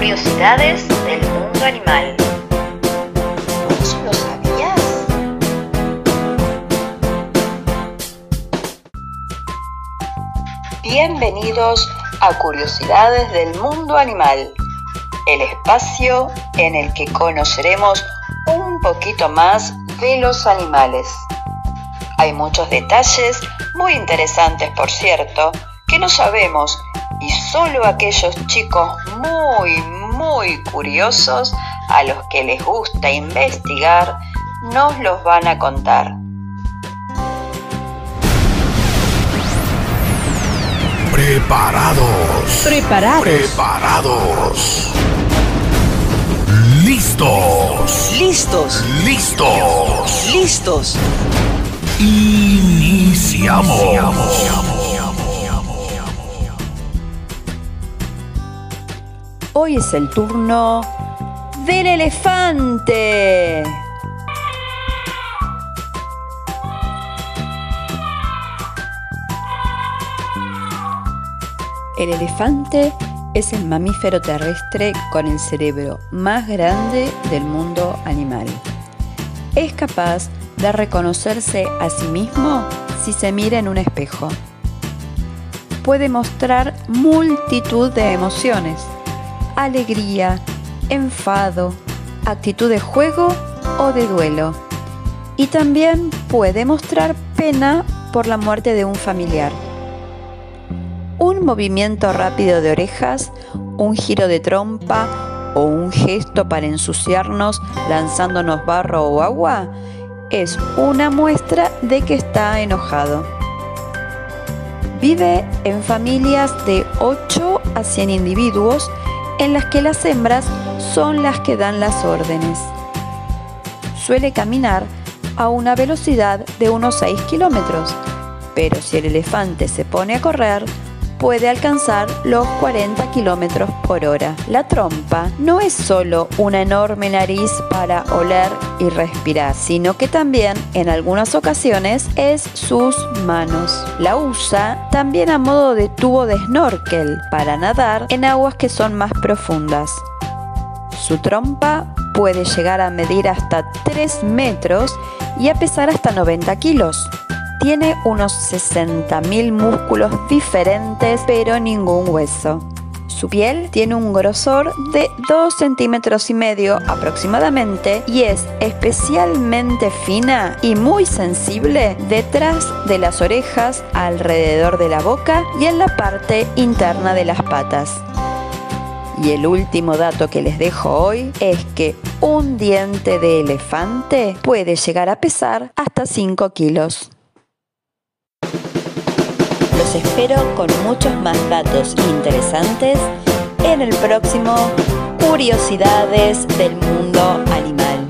Curiosidades del mundo animal. ¿Vos lo sabías? Bienvenidos a Curiosidades del mundo animal, el espacio en el que conoceremos un poquito más de los animales. Hay muchos detalles muy interesantes, por cierto, que no sabemos y solo aquellos chicos muy, muy curiosos a los que les gusta investigar nos los van a contar. Preparados. Preparados. Preparados. Listos. Listos. Listos. Listos. Iniciamos. Hoy es el turno del elefante. El elefante es el mamífero terrestre con el cerebro más grande del mundo animal. Es capaz de reconocerse a sí mismo si se mira en un espejo. Puede mostrar multitud de emociones, alegría, enfado, actitud de juego o de duelo. Y también puede mostrar pena por la muerte de un familiar. Un movimiento rápido de orejas, un giro de trompa o un gesto para ensuciarnos lanzándonos barro o agua es una muestra de que está enojado. Vive en familias de 8 a 100 individuos en las que las hembras son las que dan las órdenes. Suele caminar a una velocidad de unos 6 kilómetros, pero si el elefante se pone a correr, puede alcanzar los 40 kilómetros por hora. La trompa no es solo una enorme nariz para oler y respirar, sino que también en algunas ocasiones es sus manos. La usa también a modo de tubo de snorkel para nadar en aguas que son más profundas. Su trompa puede llegar a medir hasta 3 metros y a pesar hasta 90 kilos. Tiene unos 60.000 músculos diferentes, pero ningún hueso. Su piel tiene un grosor de 2 centímetros y medio aproximadamente y es especialmente fina y muy sensible detrás de las orejas, alrededor de la boca y en la parte interna de las patas. Y el último dato que les dejo hoy es que un diente de elefante puede llegar a pesar hasta 5 kilos. Los espero con muchos más datos interesantes en el próximo Curiosidades del Mundo Animal.